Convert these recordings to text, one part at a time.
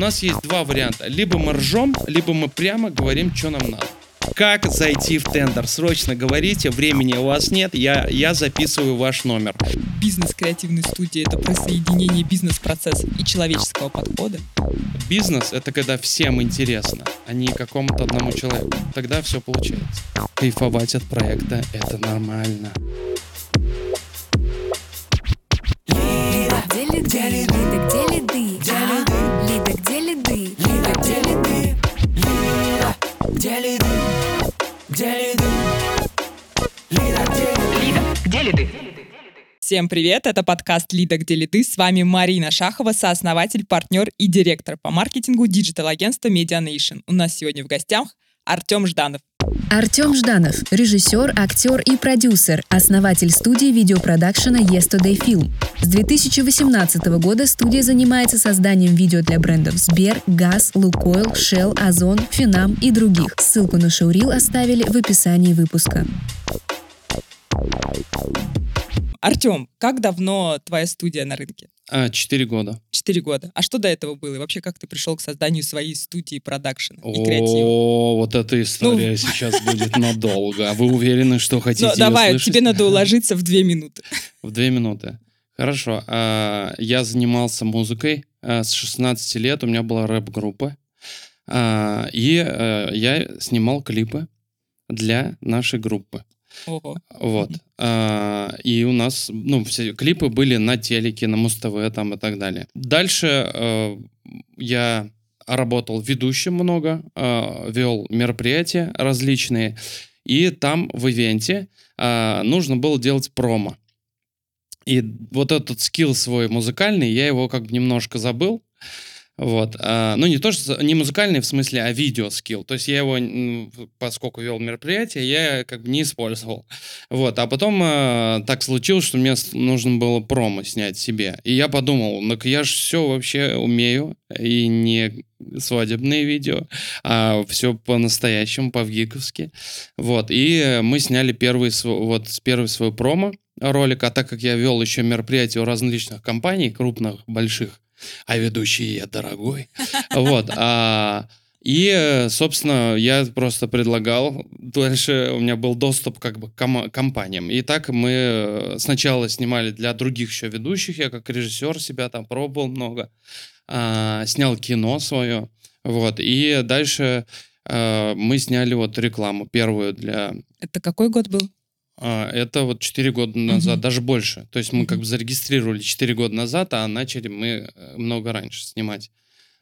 нас есть два варианта. Либо мы ржем, либо мы прямо говорим, что нам надо. Как зайти в тендер? Срочно говорите, времени у вас нет, я, я записываю ваш номер. Бизнес креативной студии — это про соединение бизнес-процесса и человеческого подхода. Бизнес — это когда всем интересно, а не какому-то одному человеку. Тогда все получается. Кайфовать от проекта — это нормально. Где лиды? Лида, лиды? Всем привет, это подкаст «Лида, где лиды». С вами Марина Шахова, сооснователь, партнер и директор по маркетингу диджитал-агентства Media Nation. У нас сегодня в гостях Артем Жданов. Артем Жданов, режиссер, актер и продюсер, основатель студии видеопродакшена Yesterday Film. С 2018 года студия занимается созданием видео для брендов Сбер, ГАЗ, Лукойл, Shell, Озон, Финам и других. Ссылку на шоурил оставили в описании выпуска. Артем, как давно твоя студия на рынке? А, Четыре года. Четыре года. А что до этого было? И вообще, как ты пришел к созданию своей студии продакшена и креатива? О, вот эта история сейчас будет надолго. А вы уверены, что хотите Ну, давай, слышать? тебе надо уложиться в две минуты. В две минуты. Хорошо. А, Я занимался музыкой а, с 16 лет. У меня была рэп-группа. И э, я снимал клипы для нашей группы. Ого. Вот. А, И у нас, ну, все клипы были на телеке, на Муз-ТВ там и так далее. Дальше э, я работал ведущим много, э, вел мероприятия различные. И там в ивенте а, нужно было делать промо. И вот этот скилл свой музыкальный, я его как бы немножко забыл. Вот. а, ну, не то, что не музыкальный в смысле, а видео скилл. То есть я его, поскольку вел мероприятие, я как бы не использовал. Вот. А потом а, так случилось, что мне нужно было промо снять себе. И я подумал, ну я же все вообще умею. И не свадебные видео, а все по-настоящему, по-вгиковски. Вот. И мы сняли первый, вот, первый свой промо ролик, а так как я вел еще мероприятия у различных компаний, крупных, больших, а ведущий я дорогой. Вот. а, И, собственно, я просто предлагал, дальше у меня был доступ как бы к кома- компаниям. И так мы э, сначала снимали для других еще ведущих, я как режиссер себя там пробовал много, а, снял кино свое, вот. И дальше э, мы сняли вот рекламу первую для Это какой год был? А, Это вот 4 года назад, Мгм. даже больше. То есть мы как бы зарегистрировали 4 года назад, а начали мы э, много раньше снимать.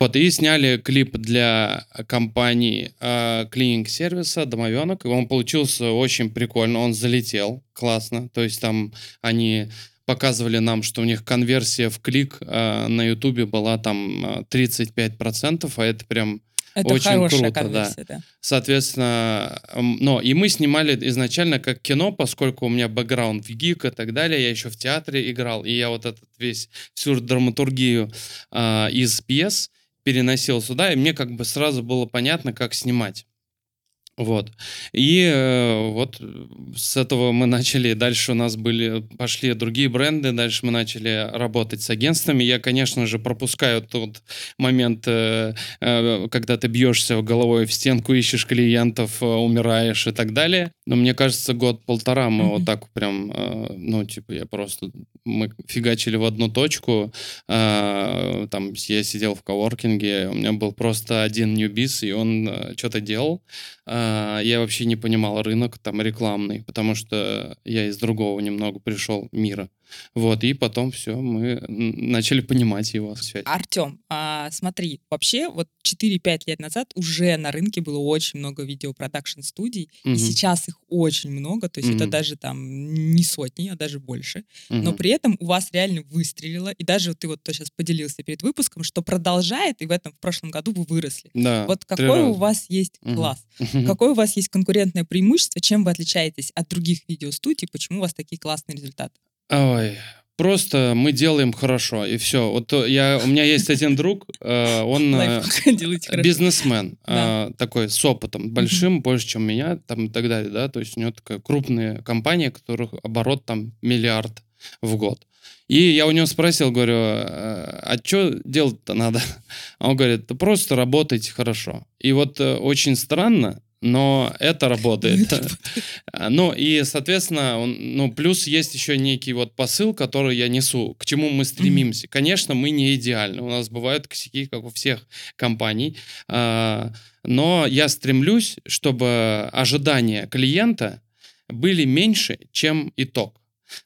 Вот, и сняли клип для компании э, клининг-сервиса «Домовенок». И он получился очень прикольно, он залетел классно. То есть там они показывали нам, что у них конверсия в клик э, на Ютубе была там э, 35%, а это прям Это Очень хорошая круто, да. да. Соответственно, но и мы снимали изначально как кино, поскольку у меня бэкграунд в ГИК и так далее, я еще в театре играл, и я вот этот весь, всю драматургию а, из пьес переносил сюда, и мне как бы сразу было понятно, как снимать. Вот. И э, вот с этого мы начали, дальше у нас были, пошли другие бренды, дальше мы начали работать с агентствами. Я, конечно же, пропускаю тот момент, э, э, когда ты бьешься головой в стенку, ищешь клиентов, э, умираешь и так далее. Но мне кажется, год-полтора мы Мгм. вот так прям, э, ну, типа, я просто, мы фигачили в одну точку, э, там, я сидел в коворкинге, у меня был просто один ньюбис, и он что-то делал. Я вообще не понимал рынок там рекламный, потому что я из другого немного пришел мира. Вот, и потом все, мы начали понимать его связь. Артем, а, смотри, вообще вот 4-5 лет назад уже на рынке было очень много видеопродакшн студий, и сейчас их очень много, то есть это Мгм. даже там не сотни, а даже больше. Но мгм. при этом у вас реально выстрелило, и даже ты вот сейчас поделился перед выпуском, что продолжает, и в этом в прошлом году вы выросли. Да, Вот какой у вас есть Мгм. класс? Какое у вас есть конкурентное преимущество? Чем вы отличаетесь от других видеостудий? Почему у вас такие классные результаты? Ой, просто мы делаем хорошо, и все. Вот э, я, у меня есть один друг, э, он э, бизнесмен, э, такой с опытом большим, больше, чем меня, там и так далее, да, то есть у него такая крупная компания, которых оборот там миллиард в год. И я у него спросил, говорю, «А, что делать-то надо? А он говорит, да просто работайте хорошо. И вот очень странно, но это работает. А, Ну и, соответственно, он- ну плюс есть еще некий вот посыл, который я несу, к чему мы стремимся. Конечно, мы не идеальны, у нас бывают косяки, как у всех компаний, А, но я стремлюсь, чтобы ожидания клиента были меньше, чем итог.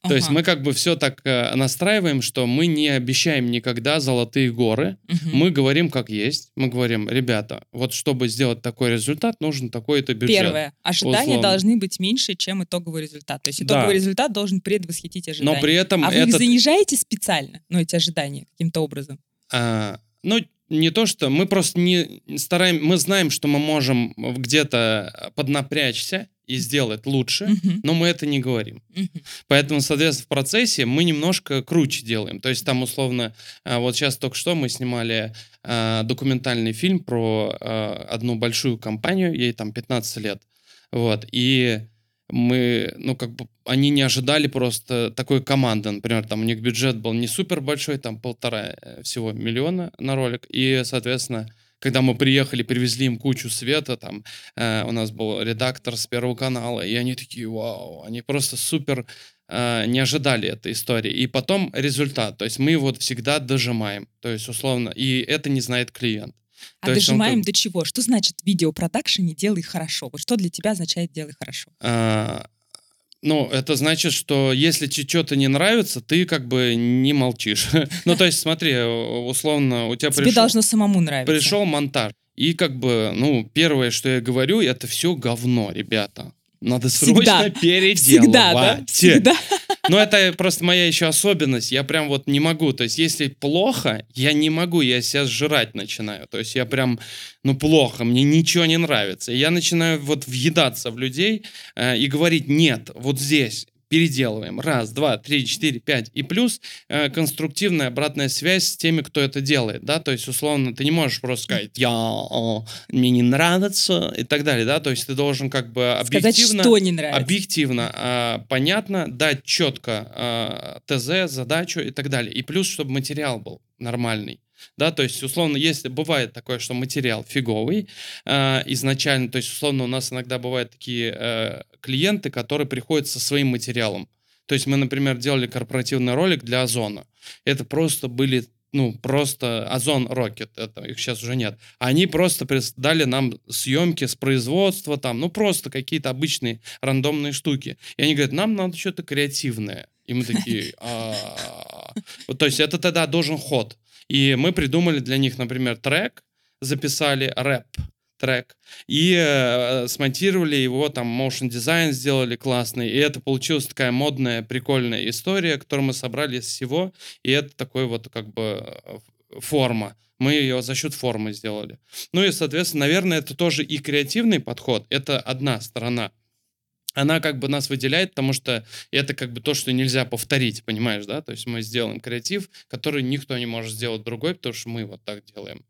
То есть Ага. мы как бы все так э, настраиваем, что мы не обещаем никогда золотые горы, Мгм. мы говорим как есть. Мы говорим, ребята, вот чтобы сделать такой результат, нужен такой-то бюджет. Первое. Ожидания условно. должны быть меньше, чем итоговый результат. То есть Да. итоговый результат должен предвосхитить ожидания. Но при этом а вы их этот, занижаете специально, ну, эти ожидания каким-то образом? а, ну не то что мы просто не стараем, мы знаем, что мы можем где-то поднапрячься и сделать лучше, Мгм. но мы это не говорим. Мгм. Поэтому, соответственно, в процессе мы немножко круче делаем. То есть там условно, а, вот сейчас только что мы снимали а, документальный фильм про одну большую компанию, ей там 15 лет. Вот. И мы, ну, как бы, они не ожидали просто такой команды. Например, там у них бюджет был не супер большой, там полтора э, всего миллиона на ролик. И, соответственно, когда мы приехали, привезли им кучу света, там э, у нас был редактор с Первого канала, и они такие, вау, они просто супер э, не ожидали этой истории. И потом результат, то есть мы его всегда дожимаем, то есть условно, и это не знает клиент. А То он дожимаем как- до чего? Что значит видеопродакшене делай хорошо? Вот что для тебя означает делай хорошо? А, ну, это значит, что если тебе что-то не нравится, ты как бы не молчишь. ну, то есть, смотри, условно, у тебя Тебе пришел, должно самому нравиться. пришел монтаж. И как бы, ну, первое, что я говорю, это все говно, ребята. Надо Всегда. срочно переделывать. Всегда, да? Всегда. Но это просто моя еще особенность. Я прям вот не могу. То есть, если плохо, я не могу, я себя сжирать начинаю. То есть, я прям, ну, плохо, мне ничего не нравится. И я начинаю вот въедаться в людей э, и говорить, нет, вот здесь переделываем. Раз, два, три, четыре, пять. И плюс э, конструктивная обратная связь с теми, кто это делает, да, то есть, условно, ты не можешь просто сказать, я, о, мне не нравится и так далее, да, то есть ты должен как бы Сказать, объективно... что не нравится. Объективно, а, понятно, дать четко а, ТЗ, задачу и так далее. И плюс, чтобы материал был нормальный. Да, то есть, условно, если бывает такое, что материал фиговый а, изначально, то есть, условно, у нас иногда бывают такие э, клиенты, которые приходят со своим материалом. То есть мы, например, делали корпоративный ролик для Озона. Это просто были, ну, просто Озон Рокет, это их сейчас уже нет. Они просто дали нам съемки с производства, там, ну, просто какие-то обычные рандомные штуки. И они говорят, нам надо что-то креативное. И мы такие, «А». Вот, то есть это тогда должен ход. И мы придумали для них, например, трек, записали рэп трек и э, смонтировали его, там, motion дизайн сделали классный, и это получилась такая модная, прикольная история, которую мы собрали из всего, и это такой вот как бы э, форма. Мы ее за счет формы сделали. Ну и, соответственно, наверное, это тоже и креативный подход, это одна сторона. Она как бы нас выделяет, потому что это как бы то, что нельзя повторить, понимаешь, да? То есть мы сделаем креатив, который никто не может сделать другой, потому что мы вот так делаем.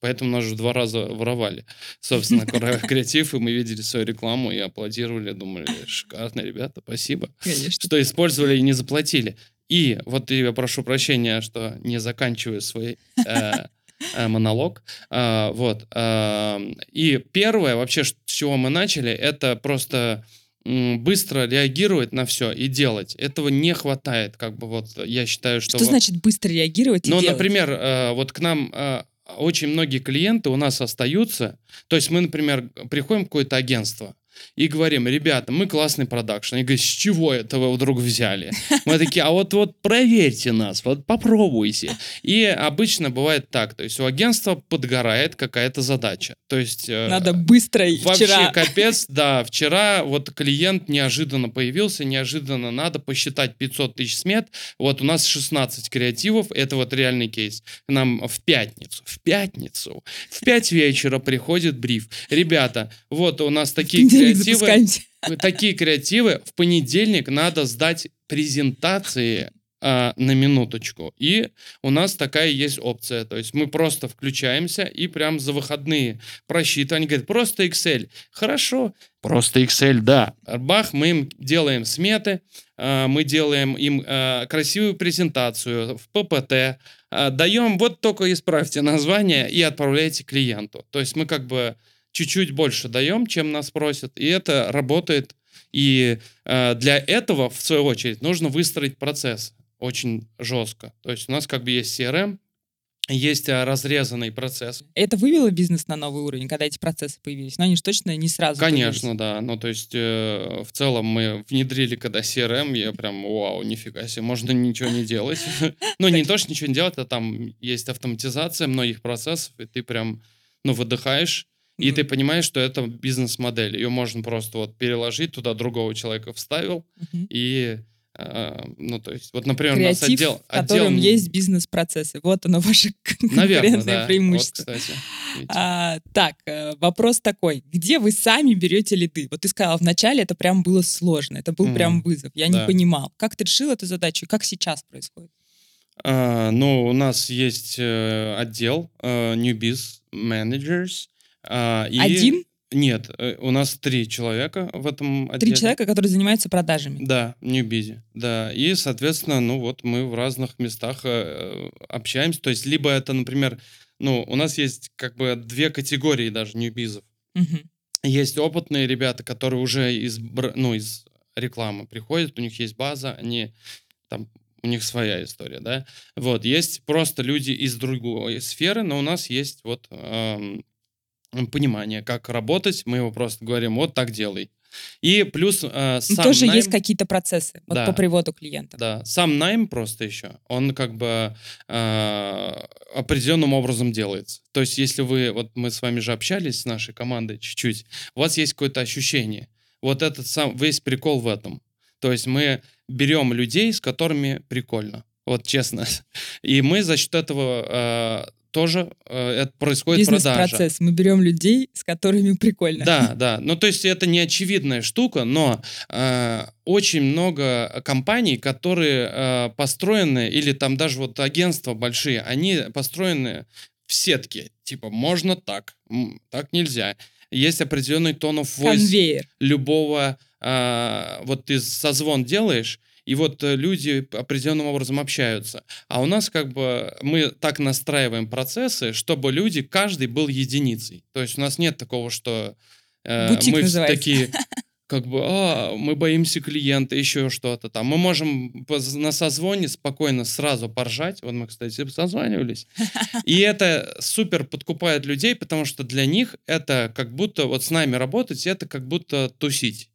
Поэтому нас же два раза воровали. Собственно, кре- креатив, и мы видели свою рекламу и аплодировали, думали, шикарно, ребята, спасибо Конечно. что использовали и не заплатили. И вот я прошу прощения, что не заканчиваю свой э, э, монолог. А, вот. а, и первое, вообще, с чего мы начали, это просто быстро реагировать на все и делать. Этого не хватает, как бы вот я считаю, что... Что вот- значит быстро реагировать и ну, делать? например, э, вот к нам э, очень многие клиенты у нас остаются. То есть мы, например, приходим в какое-то агентство и говорим, ребята, мы классный продакшн. Они говорят, с чего это вы вдруг взяли? Мы такие, а вот, вот проверьте нас, вот попробуйте. И обычно бывает так, то есть у агентства подгорает какая-то задача. То есть... э, Надо быстро и Вообще вчера. капец, да. Вчера вот клиент неожиданно появился, неожиданно надо посчитать 500 тысяч смет. Вот у нас 16 креативов, это вот реальный кейс. Нам в пятницу, в пятницу, в 5 вечера приходит бриф. Ребята, вот у нас такие креативы, такие креативы. В понедельник надо сдать презентации а, на минуточку. И у нас такая есть опция. То есть мы просто включаемся и прям за выходные просчитываем. Они говорят, просто Excel. Хорошо. Просто Excel, да. Бах, мы им делаем сметы, э, мы делаем им э, красивую презентацию в ППТ, э, даем вот только исправьте название и отправляйте клиенту. То есть мы как бы чуть-чуть больше даем, чем нас просят, и это работает. И э, для этого, в свою очередь, нужно выстроить процесс очень жестко. То есть у нас как бы есть CRM, есть а, разрезанный процесс. Это вывело бизнес на новый уровень, когда эти процессы появились? Но они же точно не сразу Конечно, появились. да. Ну, то есть, э, в целом мы внедрили, когда CRM, я прям, вау, нифига себе, можно ничего не делать. Ну, не то, что ничего не делать, а там есть автоматизация многих процессов, и ты прям, ну, выдыхаешь, и ты понимаешь, что это бизнес-модель. Ее можно просто вот переложить, туда другого человека вставил, Мгм. и, э, ну, то есть, вот, например, у нас Креатив, отдел... в котором отдел- есть бизнес-процессы. Вот оно ваше конкурентное да. Вот, преимущество. кстати. видите. А, так, э, вопрос такой. Где вы сами берете лиды? Вот ты сказала, вначале это прям было сложно, это был прям вызов. Я Да. не понимал. Как ты решил эту задачу? Как сейчас происходит? А, ну, у нас есть э, отдел э, Newbiz Managers. А, и- Один? Нет, э, у нас три человека в этом отделе. Три человека, которые занимаются продажами. Да, в Ньюбизе, да. И, соответственно, ну вот мы в разных местах э, общаемся. То есть, либо это, например, ну, у нас есть как бы две категории даже ньюбизов. Мгм. Есть опытные ребята, которые уже из, ну, из рекламы приходят, у них есть база, они там у них своя история, да. Вот, есть просто люди из другой сферы, но у нас есть вот эм, понимание, как работать, мы его просто говорим, вот так делай. И плюс э, Ну, сам Тоже найм- есть какие-то процессы вот Да. по приводу клиентов. да, сам найм просто еще, он как бы э, определенным образом делается. То есть, если вы, вот мы с вами же общались с нашей командой чуть-чуть, у вас есть какое-то ощущение. Вот этот сам, весь прикол в этом. То есть мы берем людей, с которыми прикольно. Вот честно. И мы за счет этого э, тоже э, это происходит продажа. Бизнес-процесс. Мы берем людей, с которыми прикольно. Да, да. Ну, то есть это не очевидная штука, но э, очень много компаний, которые э, построены, или там даже вот агентства большие, они построены в сетке. Типа, можно так, так нельзя. Есть определенный тон of voice Конвейер. любого... э, вот ты созвон делаешь, и вот э, люди определенным образом общаются. А у нас как бы мы так настраиваем процессы, чтобы люди, каждый был единицей. То есть у нас нет такого, что э, Бутик мы называется. такие, как бы, а, мы боимся клиента, еще что-то там. Мы можем на созвоне спокойно сразу поржать. Вот мы, кстати, созванивались. И это супер подкупает людей, потому что для них это как будто вот с нами работать, это как будто тусить.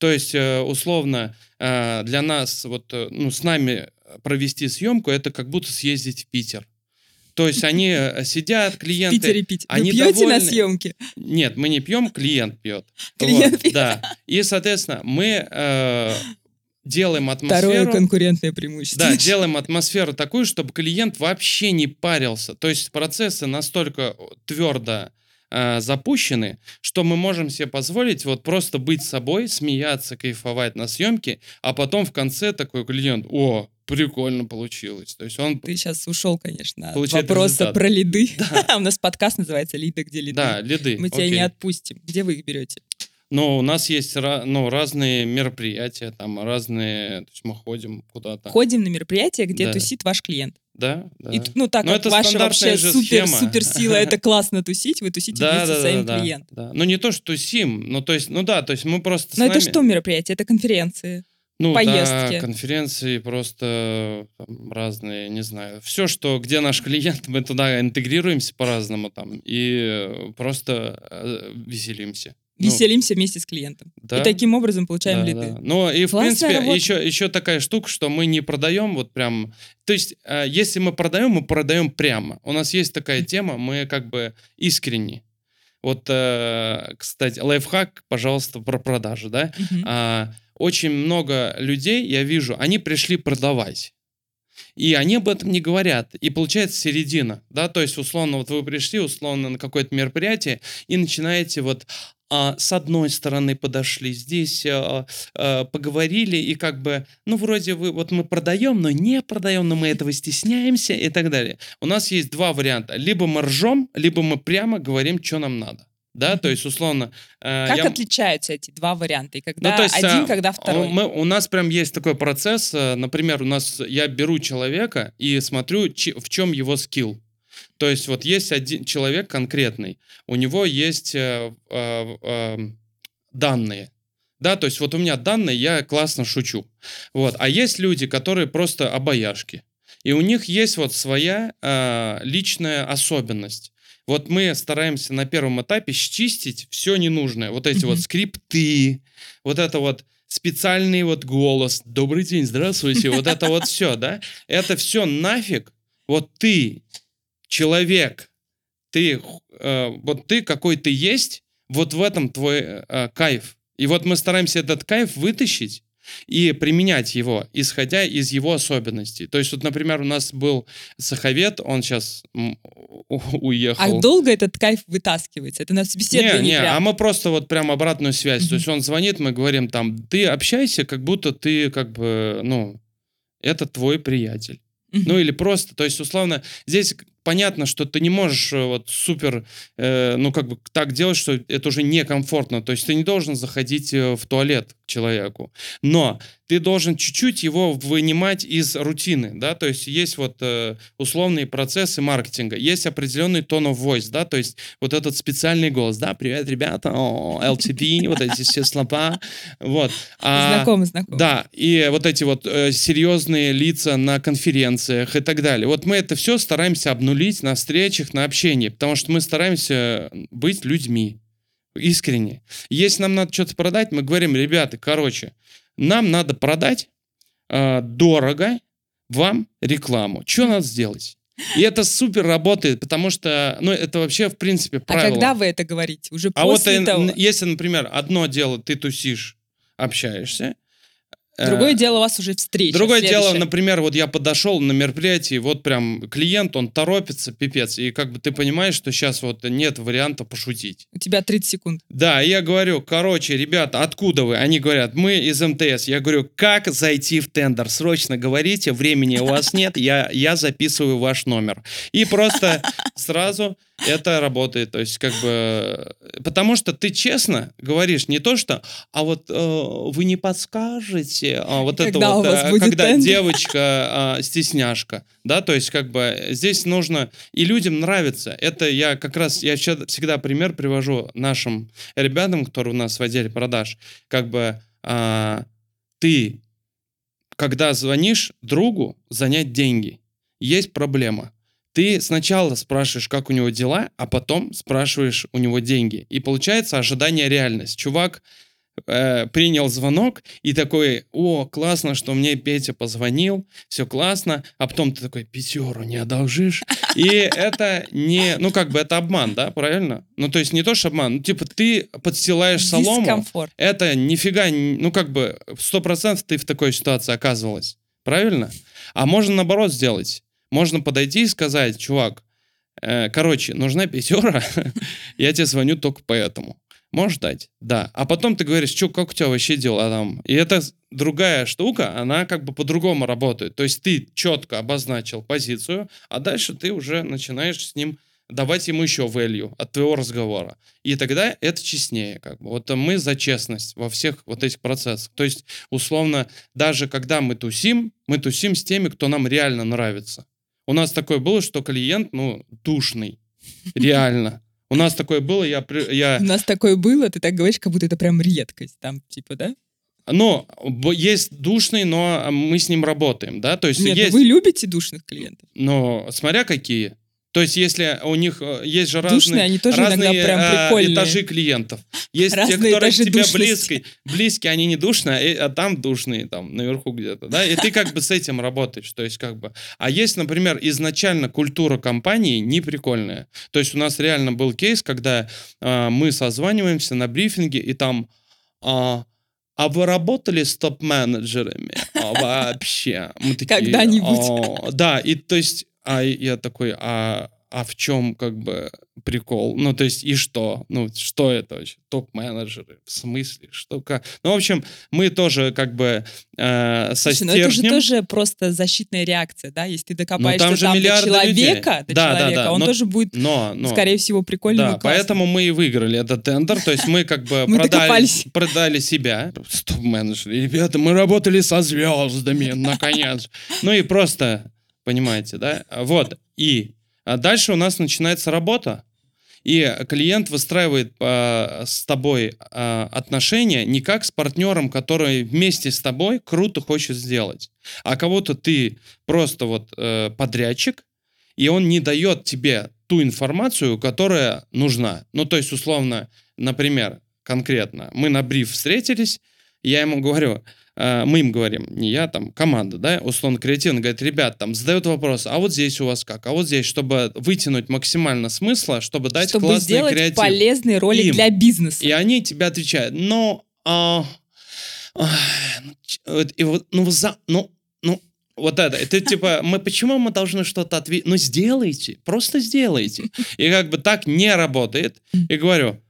То есть, э, условно, э, для нас, вот, э, ну, с нами провести съемку, это как будто съездить в Питер. То есть они сидят, В клиенты... Питере пить. Вы они пьете на довольны. съемке? Нет, мы не пьем, клиент пьет. Клиент Вот, пьет. Да. И, соответственно, мы э, делаем Второе атмосферу... конкурентное преимущество. Да, делаем атмосферу такую, чтобы клиент вообще не парился. То есть процессы настолько твердо э, запущены, что мы можем себе позволить вот просто быть собой, смеяться, кайфовать на съемке, а потом в конце такой клиент, о, прикольно получилось. То есть он, Ты сейчас ушел, конечно, от вопроса результат. про лиды. У нас подкаст называется «Лида, где лиды». да, лиды. Мы тебя окей. не отпустим. Где вы их берете? Но у нас есть ну, разные мероприятия, там разные, то есть мы ходим куда-то. Ходим на мероприятие, где Да. тусит ваш клиент. Да, да. И, ну, так Ну, как это ваша вообще же супер, схема. супер сила, это классно тусить, вы тусите Да, вместе да, со своим да, клиентом. да. Ну не то, что сим, ну то есть, ну да, то есть мы просто Но это нами- что мероприятие? Это конференции. ну, поездки? Да, конференции просто там, разные, не знаю. Все, что где наш клиент, мы туда интегрируемся по-разному там и просто э, веселимся. Ну, Веселимся вместе с клиентом. да, И таким образом получаем да, лиды. да. Ну и в Классная принципе работа. еще еще такая штука, что мы не продаем вот прям. То есть э, если мы продаем, мы продаем прямо. У нас есть такая тема, мы как бы искренни. Вот, э, кстати, лайфхак, пожалуйста, про продажи, да? Мгм. А, очень много людей, я вижу, они пришли продавать. И они об этом не говорят. И получается середина, да, то есть условно вот вы пришли условно на какое-то мероприятие и начинаете вот а, с одной стороны подошли, здесь а, а, поговорили и как бы, ну вроде вы, вот мы продаем, но не продаем, но мы этого стесняемся и так далее. У нас есть два варианта. Либо мы ржем, либо мы прямо говорим, что нам надо. Да, то есть условно... э, Как я- отличаются эти два варианта? И когда Ну, то есть, один, а, когда второй? Мы, у нас прям есть такой процесс, э, например, у нас я беру человека и смотрю, чи- в чем его скилл. То есть вот есть один человек конкретный, у него есть э, э, э, данные. Да, то есть вот у меня данные, я классно шучу. Вот. А есть люди, которые просто обаяшки. И у них есть вот своя э, личная особенность. Вот мы стараемся на первом этапе счистить все ненужное. Вот эти вот скрипты, вот это вот специальный вот голос. Добрый день, здравствуйте. Вот это вот все, да? Это все нафиг. Вот ты человек, ты, э, вот ты какой ты есть, вот в этом твой э, кайф. И вот мы стараемся этот кайф вытащить и применять его, исходя из его особенностей. То есть вот, например, у нас был Саховед, он сейчас уехал. А долго этот кайф вытаскивается? Это на Не, собеседовании не, прям. а мы просто вот прям обратную связь. То Мгм. есть он звонит, мы говорим там, ты общайся, как будто ты как бы, ну, это твой приятель. Мгм. Ну или просто, то есть условно, здесь понятно, что ты не можешь э, вот супер, э, ну как бы так делать, что это уже некомфортно. То есть ты не должен заходить э, в туалет к человеку, но ты должен чуть-чуть его вынимать из рутины, да, то есть есть вот э, условные процессы маркетинга, есть определенный тон of voice, да, то есть вот этот специальный голос, да, привет, ребята, о, LTD, вот эти все слова, вот. А- Знакомый, знакомый. да, и вот эти вот э, серьезные лица на конференциях и так далее. Вот мы это все стараемся обнулить на встречах, на общении, потому что мы стараемся быть людьми искренне. Если нам надо что-то продать, мы говорим, ребята, короче, нам надо продать э, дорого вам рекламу. Что надо сделать? И это супер работает, потому что, ну, это вообще, в принципе, А правило. когда вы это говорите? Уже А вот после э, того? если, например, одно дело, ты тусишь, общаешься. Э, Другое дело у вас уже встреча. Другое дело, следующая. например, вот я подошел на мероприятие, вот прям клиент, он торопится, пипец, и как бы ты понимаешь, что сейчас вот нет варианта пошутить. У тебя 30 секунд. Да, я говорю, короче, ребята, откуда вы? Они говорят, мы из МТС. Я говорю, как зайти в тендер? Срочно говорите, времени у вас нет, я, я записываю ваш номер. И просто сразу это работает. То есть как бы... Потому что ты честно говоришь не то, что, а вот э, вы не подскажете, а вот это Когда вот, у вас э, когда тендер? девочка а, стесняшка, да, то есть как бы здесь нужно, и людям нравится. Это я как раз, я всегда пример привожу нашим ребятам, которые у нас в отделе продаж, как бы а, ты, когда звонишь другу занять деньги, есть проблема. Ты сначала спрашиваешь, как у него дела, а потом спрашиваешь у него деньги. И получается ожидание реальность. Чувак э, принял звонок и такой, о, классно, что мне Петя позвонил, все классно, а потом ты такой, пятеру не одолжишь. И это не, ну как бы это обман, да, правильно? Ну то есть не то, что обман, ну типа ты подстилаешь солому, Дискомфорт. это нифига, ну как бы сто процентов ты в такой ситуации оказывалась, правильно? А можно наоборот сделать. Можно подойти и сказать, чувак, э, короче, нужна пятера, я тебе звоню только поэтому. Можешь дать? Да. А потом ты говоришь, что, как у тебя вообще дела там? И это другая штука, она как бы по-другому работает. То есть ты четко обозначил позицию, а дальше ты уже начинаешь с ним давать ему еще value от твоего разговора. И тогда это честнее. Как бы. Вот мы за честность во всех вот этих процессах. То есть, условно, даже когда мы тусим, мы тусим с теми, кто нам реально нравится. У нас такое было, что клиент, ну, душный. Реально. У нас такое было, я... я У нас такое было, ты так говоришь, как будто это прям редкость. Там, типа, да? ну, есть душный, но мы с ним работаем, да? То есть Нет, ну есть... вы любите душных клиентов. Но смотря какие. То есть, если у них э, есть же Душные, разные, они тоже разные прям э, прикольные. этажи клиентов. Есть те, Разные которые к этажи тебе душности. близкие, они не душные, а, э, а там душные, там наверху где-то, да, и ты как бы с этим работаешь, то есть как бы. А есть, например, изначально культура компании не прикольная. То есть у нас реально был кейс, когда э, мы созваниваемся на брифинге, и там а, а вы работали с топ-менеджерами? А, вообще. Мы такие, Когда-нибудь. «О». Да, и то есть, а я такой, а, а в чем как бы прикол. Ну, то есть, и что? Ну, что это вообще? Топ-менеджеры? В смысле? Что как? Ну, в общем, мы тоже как бы э, со Слушай, ну это же стержнем... тоже просто защитная реакция, да? Если ты докопаешься там же там до человека, людей. до Да, да, человека, да, он но- тоже будет, Но, но... скорее всего, прикольным Да, поэтому мы и выиграли этот тендер. То есть мы как бы продали, себя. Стоп-менеджеры. Ребята, мы работали со звездами, наконец. Ну и просто, понимаете, да? Вот. И а дальше у нас начинается работа. И клиент выстраивает а, с тобой а, отношения не как с партнером, который вместе с тобой круто хочет сделать, а кого-то ты просто вот э, подрядчик, и он не дает тебе ту информацию, которая нужна. Ну, то есть, условно, например, конкретно, мы на бриф встретились, я ему говорю, э, мы им говорим, не я, там, команда, да, условно креативно, говорит, ребят, там, задают вопрос, а вот здесь у вас как, а вот здесь, чтобы вытянуть максимально смысла, чтобы дать чтобы классный сделать креатив. полезный ролик Им. для бизнеса. И они тебе отвечают, но... а, ну, ч- вот, и вот, ну, за, ну, ну, вот это, это типа, мы почему мы должны что-то ответить? Ну, сделайте, просто сделайте. И как бы так не работает. И говорю,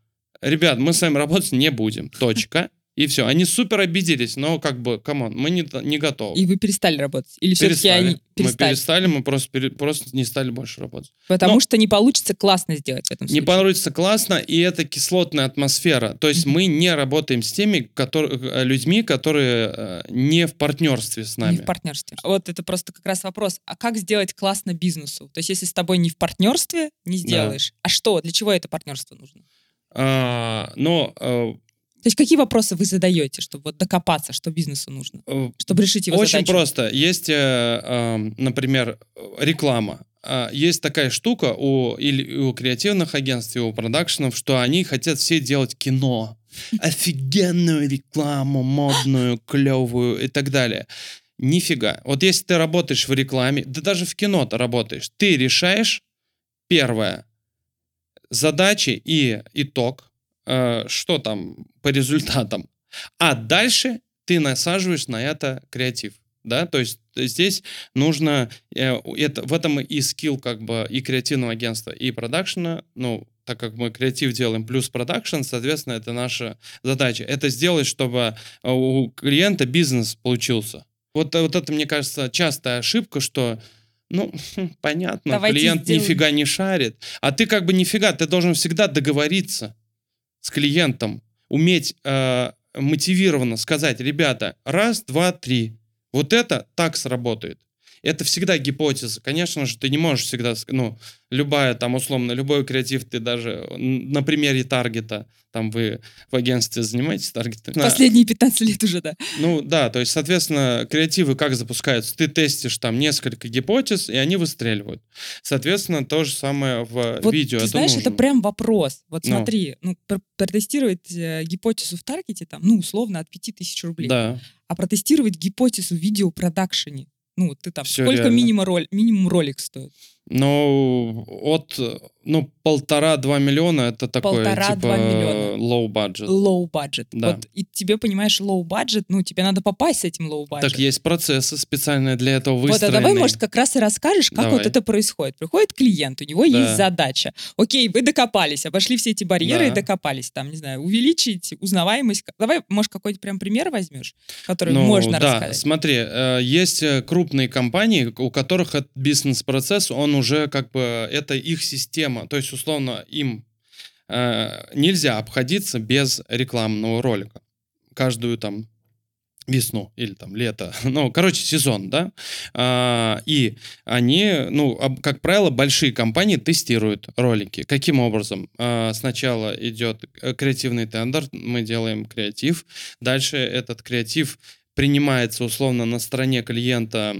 ребят, мы с вами работать не будем, точка. И все. Они супер обиделись, но как бы, come on, мы не, не готовы. И вы перестали работать? Или все-таки перестали. они Мы перестали? перестали, мы просто, пере- просто не стали больше работать. Потому Но- что не получится классно сделать в этом Не случае. получится классно, и это кислотная атмосфера. То есть Мгм. мы не работаем с теми которые, э, людьми, которые э, не в партнерстве с нами. Не в партнерстве. Вот это просто как раз вопрос. А как сделать классно бизнесу? То есть если с тобой не в партнерстве, не сделаешь. А что? Для чего это партнерство нужно? А, но э, То есть какие вопросы вы задаете, чтобы вот докопаться, что бизнесу нужно? э, Чтобы решить его очень задачу? просто. Есть, э, э, например, реклама. А, Есть такая штука у, или у креативных агентств, и у продакшенов, что они хотят все делать кино. Офигенную рекламу, модную, клевую и так далее. Нифига. Вот если ты работаешь в рекламе, да даже в кино ты работаешь, ты решаешь, первое, задачи и итог, э, что там по результатам. А дальше ты насаживаешь на это креатив. Да, то есть здесь нужно, э, это, в этом и скилл как бы и креативного агентства, и продакшена, ну, так как мы креатив делаем плюс продакшн, соответственно, это наша задача. Это сделать, чтобы э, у клиента бизнес получился. Вот, э, вот это, мне кажется, частая ошибка, что ну, понятно, Давайте клиент сделаем. нифига не шарит. А ты как бы нифига, ты должен всегда договориться с клиентом, уметь э, мотивированно сказать, ребята, раз, два, три, вот это так сработает. Это всегда гипотеза. Конечно же, ты не можешь всегда, ну, любая там условно, любой креатив, ты даже на примере таргета, там вы в агентстве занимаетесь таргетом. Последние 15 лет уже, да. Ну да, то есть, соответственно, креативы как запускаются? Ты тестишь там несколько гипотез, и они выстреливают. Соответственно, то же самое в Вот видео. ты это знаешь, это нужно. прям вопрос. Вот Ну. смотри, ну, пр- протестировать э, гипотезу в таргете, там, ну, условно, от 5000 рублей. Да. А протестировать гипотезу в видеопродакшене, ну, ты там, Всё сколько реально. минимум, роль, минимум ролик стоит? Ну, от, ну, полтора-два миллиона это такое, Полтора-два типа, миллиона. low budget. Low budget. Да. Вот, и тебе, понимаешь, low budget, ну, тебе надо попасть с этим low budget. Так есть процессы специальные для этого Вот, а выстроенные. давай, может, как раз и расскажешь, как Давай. вот это происходит. Приходит клиент, у него Да. есть задача. Окей, вы докопались, обошли все эти барьеры Да. и докопались. Там, не знаю, увеличить узнаваемость. Давай, может, какой-то прям пример возьмешь, который Ну, можно да, рассказать. смотри, э, есть э, крупные компании, у которых бизнес-процесс, он уже как бы, это их система. То есть, условно, им э, нельзя обходиться без рекламного ролика. Каждую там весну или там лето, ну, короче, сезон, да, А, и они, ну, как правило, большие компании тестируют ролики. Каким образом? А, Сначала идет э, креативный тендер, мы делаем креатив, дальше этот креатив принимается условно на стороне клиента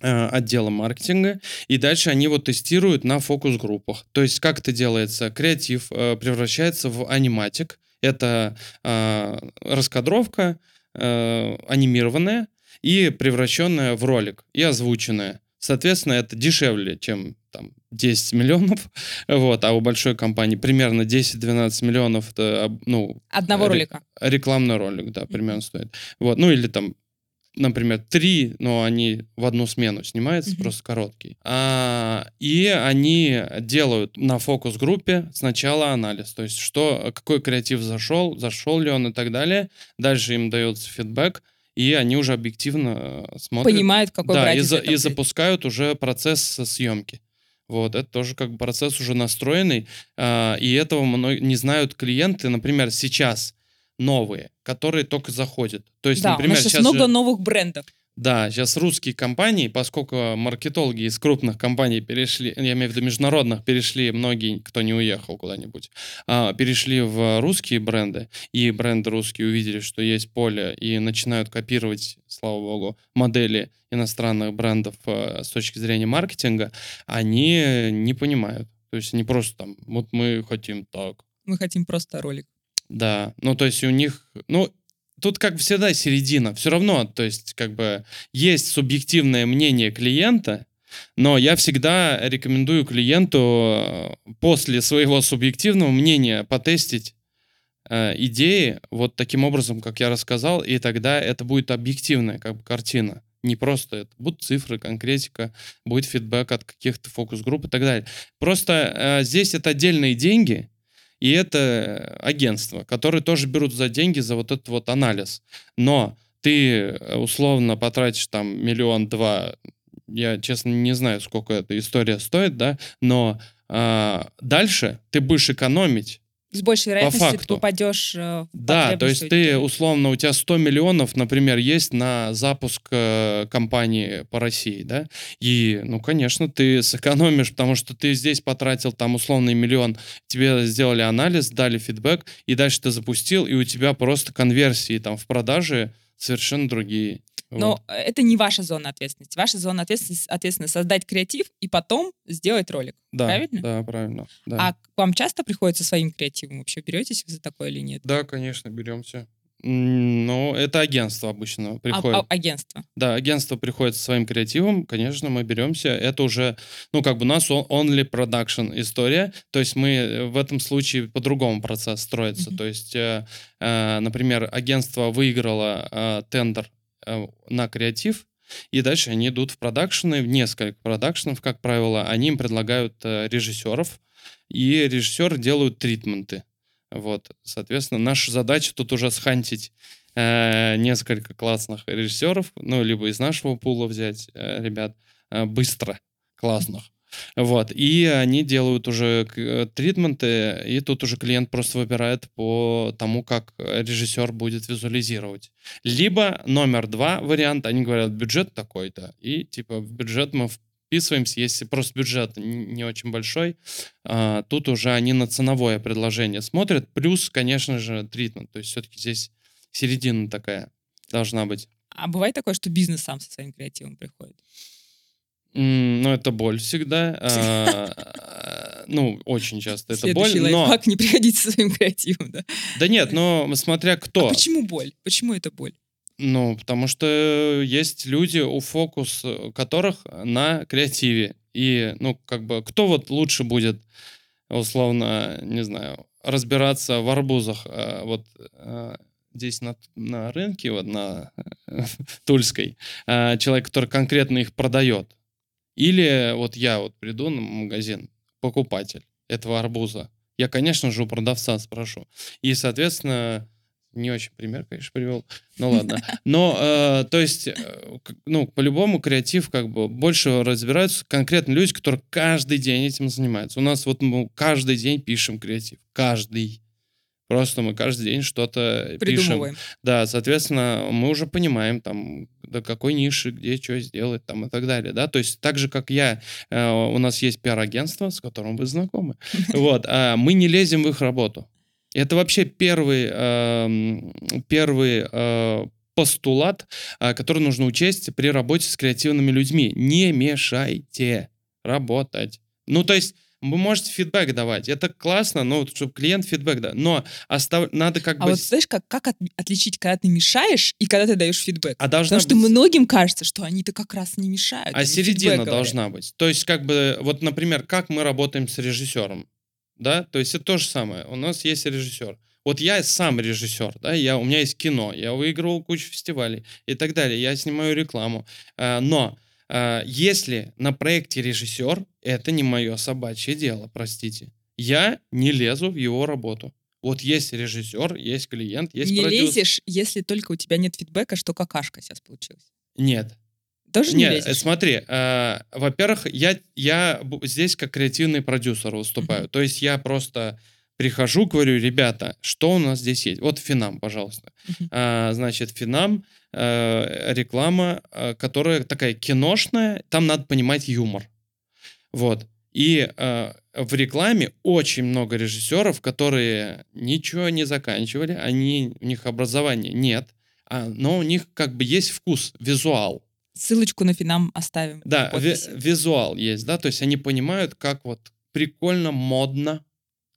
отдела маркетинга, и дальше они его тестируют на фокус-группах. То есть как это делается? Креатив э, превращается в аниматик. Это э, раскадровка, э, анимированная и превращенная в ролик, и озвученная. Соответственно, это дешевле, чем там 10 миллионов, вот, а у большой компании примерно 10-12 миллионов, это, ну, Одного ролика. рекламный ролик, да, примерно стоит. Вот, ну или там например, три, но они в одну смену снимаются, Мгм. просто короткие. А, и они делают на фокус-группе сначала анализ, то есть что, какой креатив зашел, зашел ли он и так далее. Дальше им дается фидбэк, и они уже объективно э, смотрят. Понимают, какой да, и, за- этого. и запускают уже процесс съемки. Вот, это тоже как бы процесс уже настроенный, а, и этого мно- не знают клиенты, например, сейчас новые, которые только заходят. То есть, Да, например, у нас сейчас сейчас много же- новых брендов. да, сейчас русские компании, поскольку маркетологи из крупных компаний перешли, я имею в виду международных, перешли, многие, кто не уехал куда-нибудь, а, перешли в русские бренды, и бренды русские увидели, что есть поле, и начинают копировать, слава богу, модели иностранных брендов э, с точки зрения маркетинга, они не понимают. То есть они просто там, вот мы хотим так, Мы хотим просто ролик. Да, ну то есть у них, ну тут как всегда середина, все равно, то есть как бы есть субъективное мнение клиента, но я всегда рекомендую клиенту э, после своего субъективного мнения потестить э, идеи вот таким образом, как я рассказал, и тогда это будет объективная как бы картина. Не просто это. Будут цифры, конкретика, будет фидбэк от каких-то фокус-групп и так далее. Просто э, здесь это отдельные деньги, и это агентство, которые тоже берут за деньги за вот этот вот анализ. Но ты э, условно потратишь там миллион-два, я, честно, не знаю, сколько эта история стоит, да, но а, дальше ты будешь экономить. С большей вероятностью ты попадешь э, в Да, то есть ты, условно, у тебя 100 миллионов, например, есть на запуск э, компании по России, да, и, ну, конечно, ты сэкономишь, потому что ты здесь потратил там условный миллион, тебе сделали анализ, дали фидбэк, и дальше ты запустил, и у тебя просто конверсии там в продаже совершенно другие. Но э, это не ваша зона ответственности. Ваша зона ответственности, ответственности создать креатив и потом сделать ролик. да, правильно? Да, правильно. Да. А к вам часто приходится своим креативом вообще? Беретесь вы за такое или нет? Да, конечно, беремся. Ну, это агентство обычно А- приходит. а- агентство. Да, агентство приходит со своим креативом, конечно, мы беремся. Это уже, ну, как бы у нас on- only production история. То есть мы э, в этом случае по-другому процесс строится. Мгм. То есть, э, э, например, агентство выиграло э, тендер на креатив, и дальше они идут в продакшены, в несколько продакшенов, как правило. Они им предлагают э, режиссеров, и режиссеры делают тритменты. Вот, соответственно, наша задача тут уже схантить э, несколько классных режиссеров, ну, либо из нашего пула взять э, ребят э, быстро классных. Вот, и они делают уже э, тритменты, и тут уже клиент просто выбирает по тому, как режиссер будет визуализировать. Либо номер два вариант, они говорят, бюджет такой-то, и типа в бюджет мы вписываемся, если просто бюджет не очень большой, а, тут уже они на ценовое предложение смотрят, плюс, конечно же, тритмент, то есть все-таки здесь середина такая должна быть. А бывает такое, что бизнес сам со своим креативом приходит? М, Ну, это боль всегда. а, а, Ну, очень часто это боль. Но... лайфхак, не приходите со своим креативом, да? Да нет, но смотря кто. А почему боль? Почему это боль? Ну, потому что есть люди, у фокус которых на креативе. И, ну, как бы, кто вот лучше будет, условно, не знаю, разбираться в арбузах, э, вот э, здесь на, на рынке, вот на э, Тульской, человек, который конкретно их продает. Или вот я вот приду на магазин, покупатель этого арбуза. Я, конечно же, у продавца спрошу. И, соответственно, не очень пример, конечно, привел. Ну ладно. Но, э, то есть, э, ну, по-любому креатив как бы больше разбираются конкретно люди, которые каждый день этим занимаются. У нас вот мы каждый день пишем креатив. Каждый. Просто мы каждый день что-то пишем. Да, соответственно, мы уже понимаем, там, до какой ниши, где что сделать, там, и так далее, да, то есть так же, как я, э, у нас есть пиар-агентство, с которым вы знакомы, вот, а мы не лезем в их работу. Это вообще первый, эм, первый э, постулат, э, который нужно учесть при работе с креативными людьми. Не мешайте работать. Ну, то есть вы можете фидбэк давать, это классно, ну, чтобы клиент фидбэк дал, но остав... надо как А бы... вот знаешь, как, как от- отличить, когда ты мешаешь и когда ты даешь фидбэк? А должна Потому что быть- многим кажется, что они-то как раз не мешают. А середина фидбэк говорят. должна быть. То есть, как бы, вот, например, как мы работаем с режиссером, да, то есть это то же самое. У нас есть режиссер. Вот я сам режиссер, да, я, у меня есть кино, я выигрывал кучу фестивалей и так далее, я снимаю рекламу. А, но а, если на проекте режиссер, это не мое собачье дело, простите. Я не лезу в его работу. Вот есть режиссер, есть клиент, есть не продюсер. лезешь, если только у тебя нет фидбэка, что какашка сейчас получилась. Нет. Тоже не Нет, лезешь? смотри, э, во-первых, я, я здесь как креативный продюсер выступаю. То есть я просто прихожу, говорю, ребята, что у нас здесь есть? Вот Финам, пожалуйста. Мгм. А, значит, Финам, э, реклама, э, которая такая киношная, там надо понимать юмор. Вот. И э, в рекламе очень много режиссеров, которые ничего не заканчивали, они, у них образования нет, а, но у них как бы есть вкус, визуал. Ссылочку на финам оставим. Да, ви- визуал есть, да, то есть они понимают, как вот прикольно, модно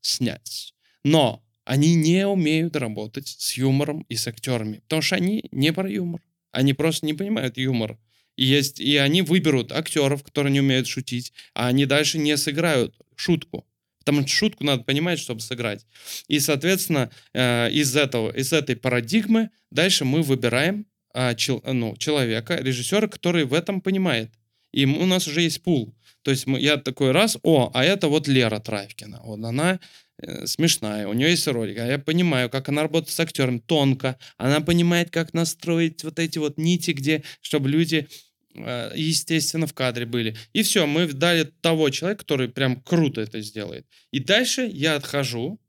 снять. Но они не умеют работать с юмором и с актерами, потому что они не про юмор. Они просто не понимают юмор. И, есть, и они выберут актеров, которые не умеют шутить, а они дальше не сыграют шутку. Потому что шутку надо понимать, чтобы сыграть. И, соответственно, э, из, этого, из этой парадигмы дальше мы выбираем а, ну, человека, режиссера, который в этом понимает. И у нас уже есть пул. То есть мы, я такой раз, о, а это вот Лера Травкина. Вот она э, смешная, у нее есть ролик. А я понимаю, как она работает с актером тонко. Она понимает, как настроить вот эти вот нити, где, чтобы люди э, естественно, в кадре были. И все, мы дали того человека, который прям круто это сделает. И дальше я отхожу,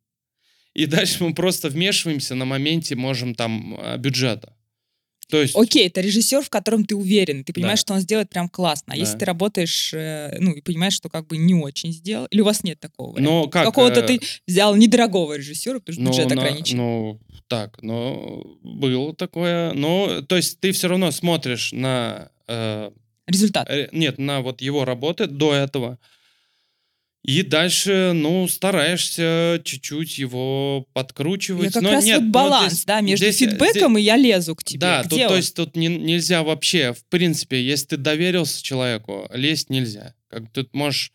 и дальше мы просто вмешиваемся на моменте, можем там, э, бюджета. То есть... Окей, это режиссер, в котором ты уверен, ты понимаешь, Да. что он сделает прям классно. А если Да. ты работаешь, э, ну, и понимаешь, что как бы не очень сделал, или у вас нет такого? Но как... Какого-то э, ты взял недорогого режиссера, потому что Ну, бюджет на- ограничен. Ну, так, ну, было такое. Ну, то есть ты все равно смотришь на... э, Результат. э, нет, на вот его работы до этого. И дальше, ну, стараешься чуть-чуть его подкручивать. Я как Но раз нет, вот ну, баланс, здесь- да, между здесь- фидбэком и я лезу к тебе. Да, тут, то есть тут не- нельзя вообще, в принципе, если ты доверился человеку, лезть нельзя. Как тут можешь,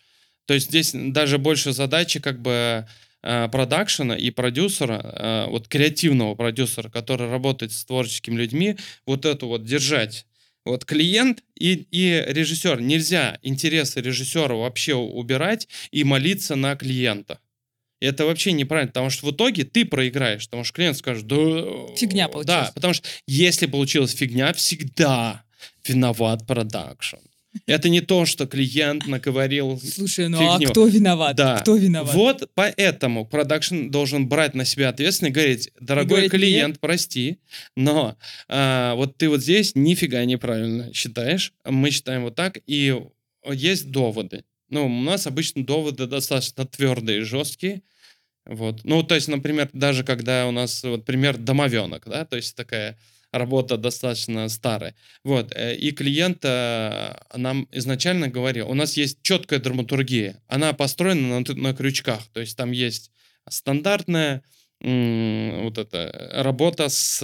то есть здесь даже больше задачи как бы э, продакшена и продюсера, э, вот креативного продюсера, который работает с творческими людьми, вот эту вот держать. Вот клиент и, и режиссер. Нельзя интересы режиссера вообще убирать и молиться на клиента. Это вообще неправильно, потому что в итоге ты проиграешь, потому что клиент скажет, да... Фигня получилась. Да, потому что если получилась фигня, всегда виноват продакшн. Это не то, что клиент наговорил. Слушай, ну фигню. а кто виноват? Да. Кто виноват? Вот поэтому продакшн должен брать на себя ответственность и говорить, дорогой говорить, клиент, прости, но а, вот ты вот здесь нифига неправильно считаешь, мы считаем вот так, и есть доводы. Ну, у нас обычно доводы достаточно твердые и жесткие. Вот. Ну, то есть, например, даже когда у нас, вот, пример, домовенок, да, то есть такая работа достаточно старая. Вот. э, И клиент э, нам изначально говорил, у нас есть четкая драматургия, она построена на, на крючках, то есть там есть стандартная вот эта работа с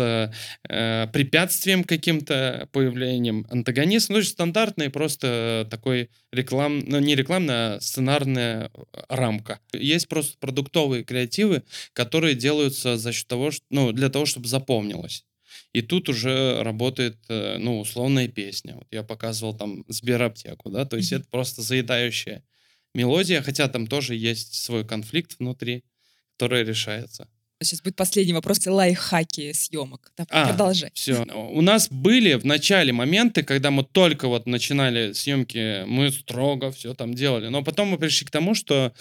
э, препятствием каким-то, появлением антагониста, ну, стандартный просто такой реклам, ну, не рекламная, а сценарная рамка. Есть просто продуктовые креативы, которые делаются за счет того, что, ну, для того, чтобы запомнилось. И тут уже работает, э, ну, условная песня. Вот я показывал там Сбераптеку, да, то есть это просто заедающая мелодия, хотя там тоже есть свой конфликт внутри, который решается. Сейчас будет последний вопрос. Лайфхаки съемок. Да, А, Продолжай. Все. У нас были в начале моменты, когда мы только вот начинали съемки, мы строго все там делали. Но потом мы пришли к тому, что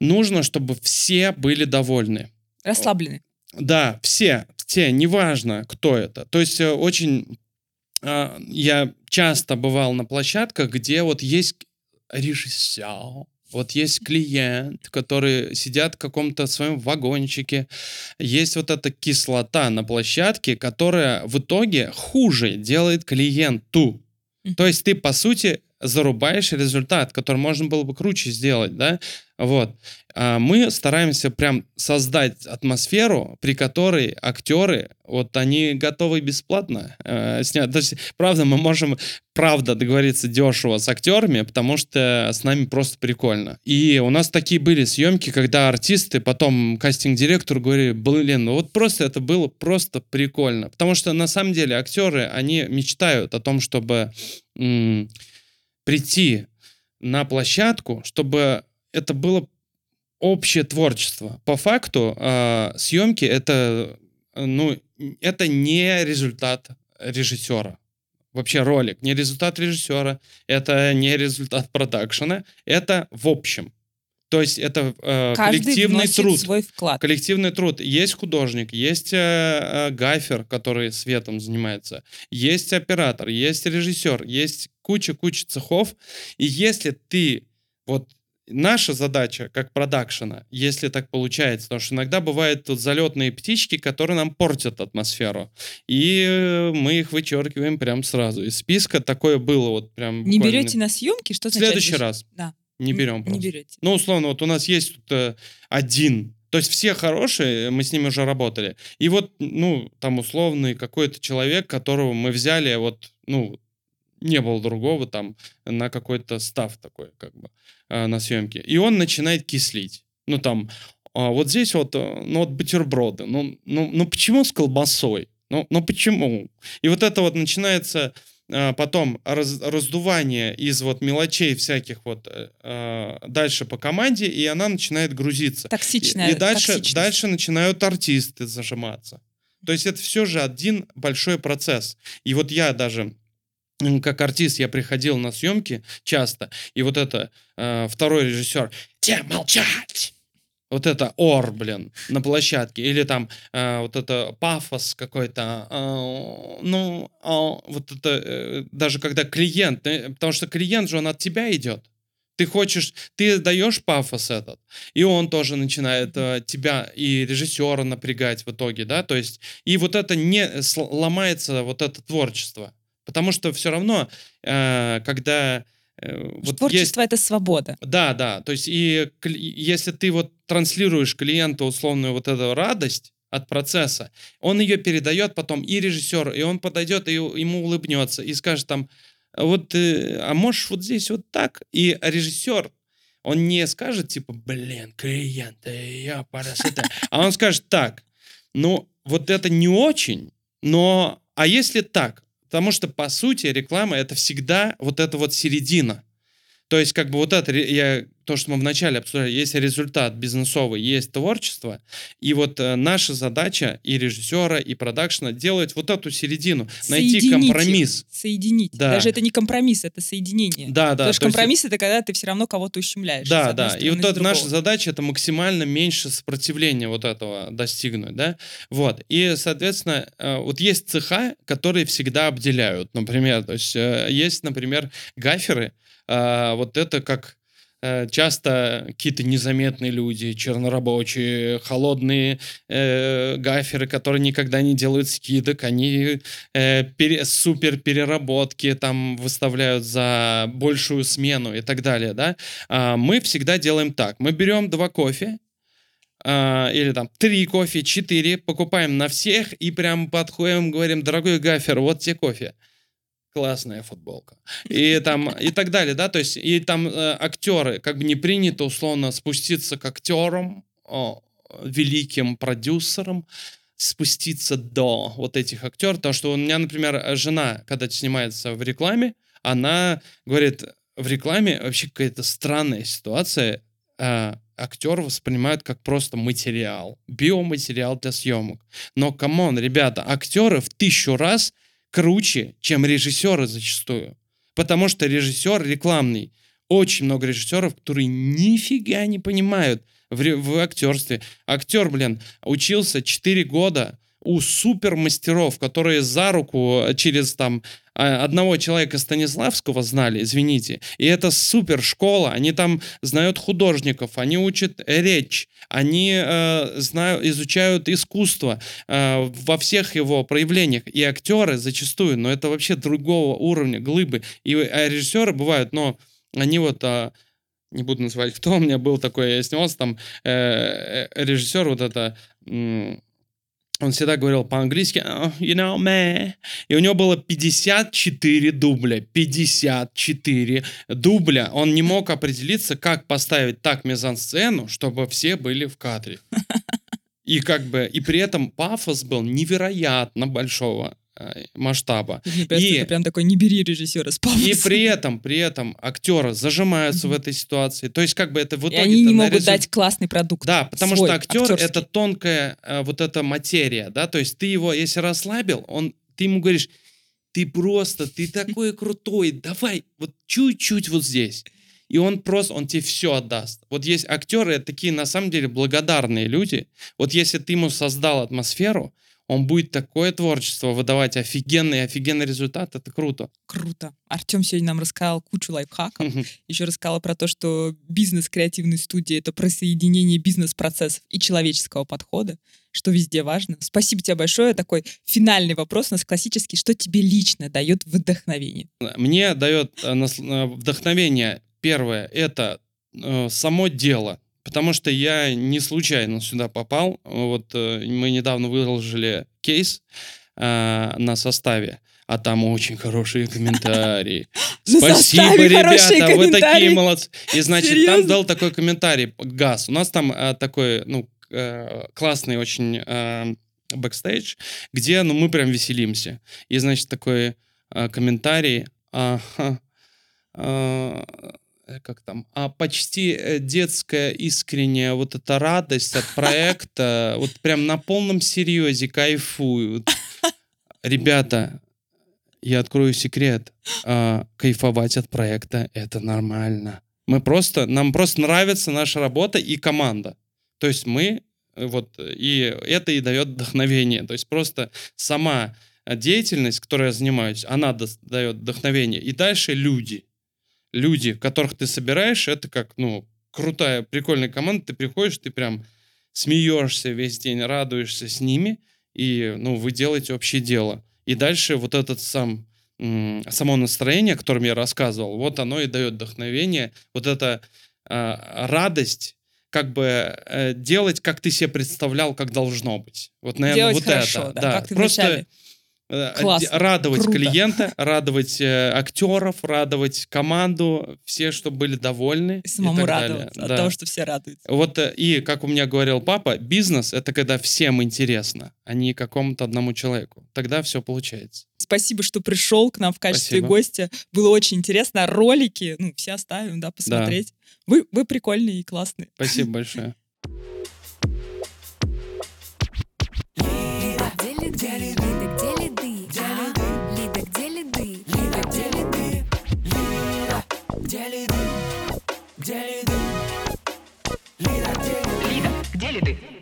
нужно, чтобы все были довольны. Расслаблены. Да, все, все, неважно, кто это. То есть э, очень... а, Я часто бывал на площадках, где вот есть режиссер, вот есть клиент, который сидят в каком-то своем вагончике. Есть вот эта кислота на площадке, которая в итоге хуже делает клиенту. То есть ты, по сути, зарубаешь результат, который можно было бы круче сделать, да? Вот. А мы стараемся прям создать атмосферу, при которой актеры, вот они готовы бесплатно э, снять. То есть, правда, мы можем, правда, договориться дешево с актерами, потому что с нами просто прикольно. И у нас такие были съемки, когда артисты, потом кастинг-директор говорили, блин, ну вот просто это было просто прикольно. Потому что на самом деле актеры, они мечтают о том, чтобы м- прийти на площадку, чтобы это было общее творчество. По факту э, съемки это, ну, это не результат режиссера. Вообще ролик не результат режиссера, это не результат продакшена, это в общем. То есть это э, коллективный труд. свой вклад. Коллективный труд. Есть художник, есть э, э, гафер, который светом занимается, есть оператор, есть режиссер, есть куча-куча цехов. И если ты вот наша задача как продакшена, если так получается, потому что иногда бывают тут залетные птички, которые нам портят атмосферу, и э, мы их вычеркиваем прям сразу. Из списка такое было вот прям Не буквально- берете на съемки? Что В означает? следующий раз Да. не берем Не просто. берете. Ну, условно, вот у нас есть тут э, один. То есть все хорошие, мы с ними уже работали. И вот, ну, там условный какой-то человек, которого мы взяли, вот, ну, не было другого там на какой-то став такой, как бы, э, на съемке. И он начинает кислить. Ну, там, а, вот здесь вот, э, ну, вот бутерброды. Ну, ну, ну, почему с колбасой? Ну, ну, почему? И вот это вот начинается а, потом раз- раздувание из вот мелочей всяких вот э, э, дальше по команде, и она начинает грузиться. Токсичная И, и дальше, токсичность. дальше начинают артисты зажиматься. То есть это все же один большой процесс. И вот я даже как артист я приходил на съемки часто, и вот это э, второй режиссер «Тебе молчать!» Вот это ор, блин, на площадке. Или там э, вот это пафос какой-то. э, ну, а, вот это э, даже когда клиент, э, потому что клиент же он от тебя идет. Ты хочешь, ты даешь пафос этот, и он тоже начинает э, тебя и режиссера напрягать в итоге, да, то есть, и вот это не сл- ломается, вот это творчество. Потому что все равно, э, когда э, вот есть Творчество — это свобода. да, да. То есть, и если ты вот транслируешь клиенту условную вот эту радость от процесса, он ее передает потом и режиссеру, и он подойдет и ему улыбнется и скажет там, вот, э, а можешь вот здесь вот так? И режиссер, он не скажет типа, блин, клиент, я а он скажет так, ну, вот это не очень, но, а если так? Потому что, по сути, реклама — это всегда вот эта вот середина. То есть, как бы вот это, я, то, что мы вначале обсуждали, есть результат бизнесовый, есть творчество, и вот э, наша задача и режиссера, и продакшена делать вот эту середину, найти компромисс. Соединить. Да. Даже это не компромисс, это соединение. Да, да. Потому что то есть- компромисс — это когда ты все равно кого-то ущемляешь. Да, да. И вот это наша задача это максимально меньше сопротивления вот этого достигнуть, да. Вот. И, соответственно, э, вот есть цеха, которые всегда обделяют. Например, то есть э, есть, например, гаферы. а, Вот это как часто какие-то незаметные люди, чернорабочие, холодные э, гаферы, которые никогда не делают скидок, они э, пере- супер переработки там выставляют за большую смену и так далее, да, а, мы всегда делаем так. Мы берем два кофе, а, или там три кофе, четыре, покупаем на всех и прям подходим, говорим, дорогой гафер, вот тебе кофе. Классная футболка. И там, и так далее, да, то есть, и там э, актеры, как бы не принято условно спуститься к актерам, о, великим продюсерам, спуститься до вот этих актеров, потому что у меня, например, жена, когда снимается в рекламе, она говорит, в рекламе вообще какая-то странная ситуация, а, актер воспринимают как просто материал, биоматериал для съемок. Но, come on, ребята, актеры в тысячу раз круче, чем режиссеры зачастую. Потому что режиссер рекламный. Очень много режиссеров, которые нифига не понимают в, в актерстве. Актер, блин, учился 4 года у супермастеров, которые за руку э, через там а, одного человека Станиславского знали, извините. И это супер школа. Они там знают художников, они учат речь, они э, знают, изучают искусство э, во всех его проявлениях. И актеры зачастую, но это вообще другого уровня, глыбы. И а режиссеры бывают, но они вот а, не буду называть, кто у меня был такой, я снимался там, э, э, режиссер вот это, м, он всегда говорил по-английски, «Oh, you know, man. И у него было 54 дубля. 54 дубля. Он не мог определиться, как поставить так мизансцену, чтобы все были в кадре. И как бы, и при этом пафос был невероятно большого масштаба. Мне кажется, И- это прям такой «не бери режиссера с И пафосом». при этом, при этом актеры зажимаются в этой ситуации. То есть как бы это в И итоге... они не могут резу- дать классный продукт. Да, потому свой, что актер актерский. это тонкая э, вот эта материя, да, то есть ты его, если расслабил, он, ты ему говоришь, ты просто, ты такой крутой, давай вот чуть-чуть вот здесь. И он просто, он тебе все отдаст. Вот есть актеры, такие на самом деле благодарные люди. Вот если ты ему создал атмосферу, он будет такое творчество выдавать офигенный, офигенный результат, это круто. Круто. Артем сегодня нам рассказал кучу лайфхаков. Мгм. Еще рассказала про то, что бизнес креативной студии — это про соединение бизнес-процессов и человеческого подхода, что везде важно. Спасибо тебе большое. Такой финальный вопрос у нас классический. Что тебе лично дает вдохновение? Мне дает э, э, вдохновение первое это э, само дело, потому что я не случайно сюда попал. Вот э, мы недавно выложили кейс э, на составе. А там очень хорошие комментарии. Спасибо, ребята, вы такие молодцы. И значит, там дал такой комментарий Газ. У нас там э, такой, ну, э, классный очень бэкстейдж, где, ну, мы прям веселимся. И, значит, такой комментарий, ага, как там, а почти э, детская искренняя вот эта радость от проекта, вот прям на полном серьезе кайфуют. Ребята, я открою секрет. а, кайфовать от проекта это нормально. Мы просто, нам просто нравится наша работа и команда. То есть мы э, вот э, и это и дает вдохновение. То есть просто сама э, деятельность, которой я занимаюсь, она дает вдохновение. И дальше люди. Люди, которых ты собираешь, это как, ну, крутая, прикольная команда. Ты приходишь, ты прям смеешься весь день, радуешься с ними, и, ну, вы делаете общее дело. И дальше вот этот сам, само настроение, о котором я рассказывал, вот оно и дает вдохновение, вот эта а, радость, как бы э, делать, как ты себе представлял, как должно быть. Вот, наверное, Делать вот хорошо, это. да, как ты просто вначале. Э, Классно, де- радовать круто. клиента, радовать э, актеров, радовать команду, все, чтобы были довольны. И и самому далее. радоваться от Да. того, что все радуются. Вот э, и, как у меня говорил папа, бизнес — это когда всем интересно, а не какому-то одному человеку. Тогда все получается. Спасибо, что пришел к нам в качестве Спасибо. гостя. Было очень интересно. Ролики, ну, все оставим, да, посмотреть. Вы, вы прикольные и классные. Спасибо большое. Где лиды? Где лиды? Лида, где лиды? Лида, где ли ты?